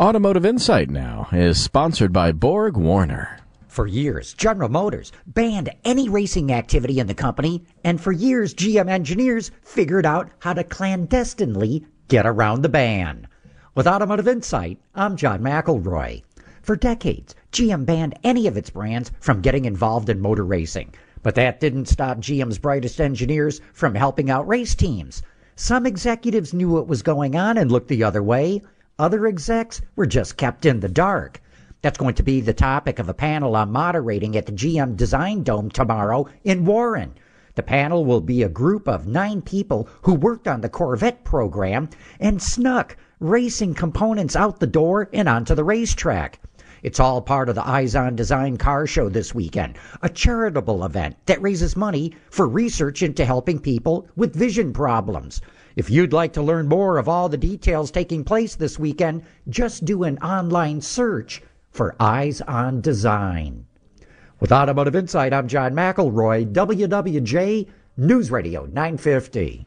Automotive Insight now is sponsored by Borg Warner. For years, General Motors banned any racing activity in the company, and for years, GM engineers figured out how to clandestinely get around the ban. With Automotive Insight, I'm John McElroy. For decades, GM banned any of its brands from getting involved in motor racing. But that didn't stop GM's brightest engineers from helping out race teams. Some executives knew what was going on and looked the other way. Other execs were just kept in the dark. That's going to be the topic of a panel I'm moderating at the GM Design Dome tomorrow in Warren. The panel will be a group of nine people who worked on the Corvette program and snuck racing components out the door and onto the racetrack. It's all part of the Eyes on Design car show this weekend, a charitable event that raises money for research into helping people with vision problems. If you'd like to learn more of all the details taking place this weekend, just do an online search for Eyes on Design. With Automotive Insight, I'm John McElroy, WWJ News Radio 950.